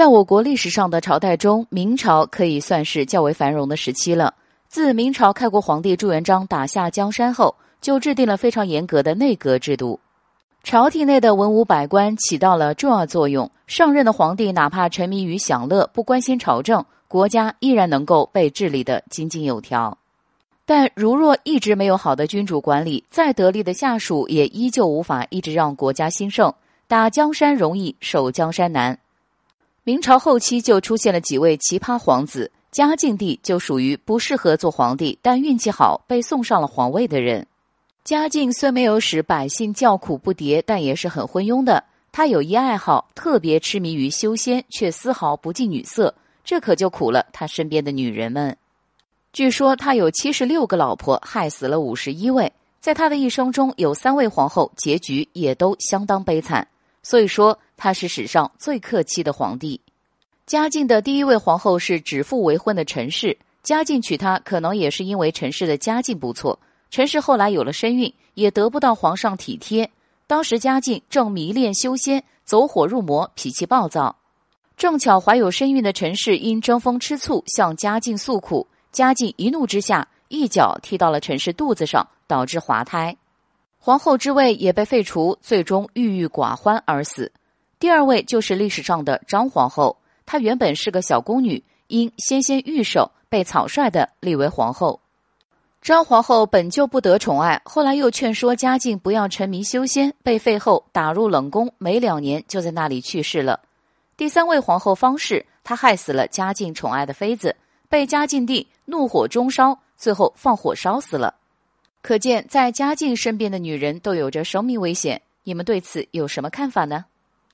在我国历史上的朝代中，明朝可以算是较为繁荣的时期了。自明朝开国皇帝朱元璋打下江山后，就制定了非常严格的内阁制度，朝廷内的文武百官起到了重要作用。上任的皇帝哪怕沉迷于享乐，不关心朝政，国家依然能够被治理得井井有条。但如若一直没有好的君主管理，再得力的下属也依旧无法一直让国家兴盛。打江山容易，守江山难。明朝后期就出现了几位奇葩皇子，嘉靖帝就属于不适合做皇帝，但运气好被送上了皇位的人。嘉靖虽没有使百姓叫苦不迭，但也是很昏庸的。他有一爱好，特别痴迷于修仙，却丝毫不近女色，这可就苦了他身边的女人们。据说他有七十六个老婆，害死了五十一位。在他的一生中，有三位皇后结局也都相当悲惨。所以说他是史上最客气的皇帝。嘉靖的第一位皇后是指腹为婚的陈氏，嘉靖娶她可能也是因为陈氏的家境不错。陈氏后来有了身孕，也得不到皇上体贴。当时嘉靖正迷恋修仙，走火入魔，脾气暴躁。正巧怀有身孕的陈氏因争风吃醋，向嘉靖诉苦。嘉靖一怒之下，一脚踢到了陈氏肚子上，导致滑胎。皇后之位也被废除，最终郁郁寡欢而死。第二位就是历史上的张皇后，她原本是个小宫女，因纤纤玉手被草率的立为皇后。张皇后本就不得宠爱，后来又劝说嘉靖不要沉迷修仙，被废后打入冷宫，没两年就在那里去世了。第三位皇后方氏，她害死了嘉靖宠爱的妃子，被嘉靖帝怒火中烧，最后放火烧死了。可见，在嘉靖身边的女人都有着生命危险。你们对此有什么看法呢？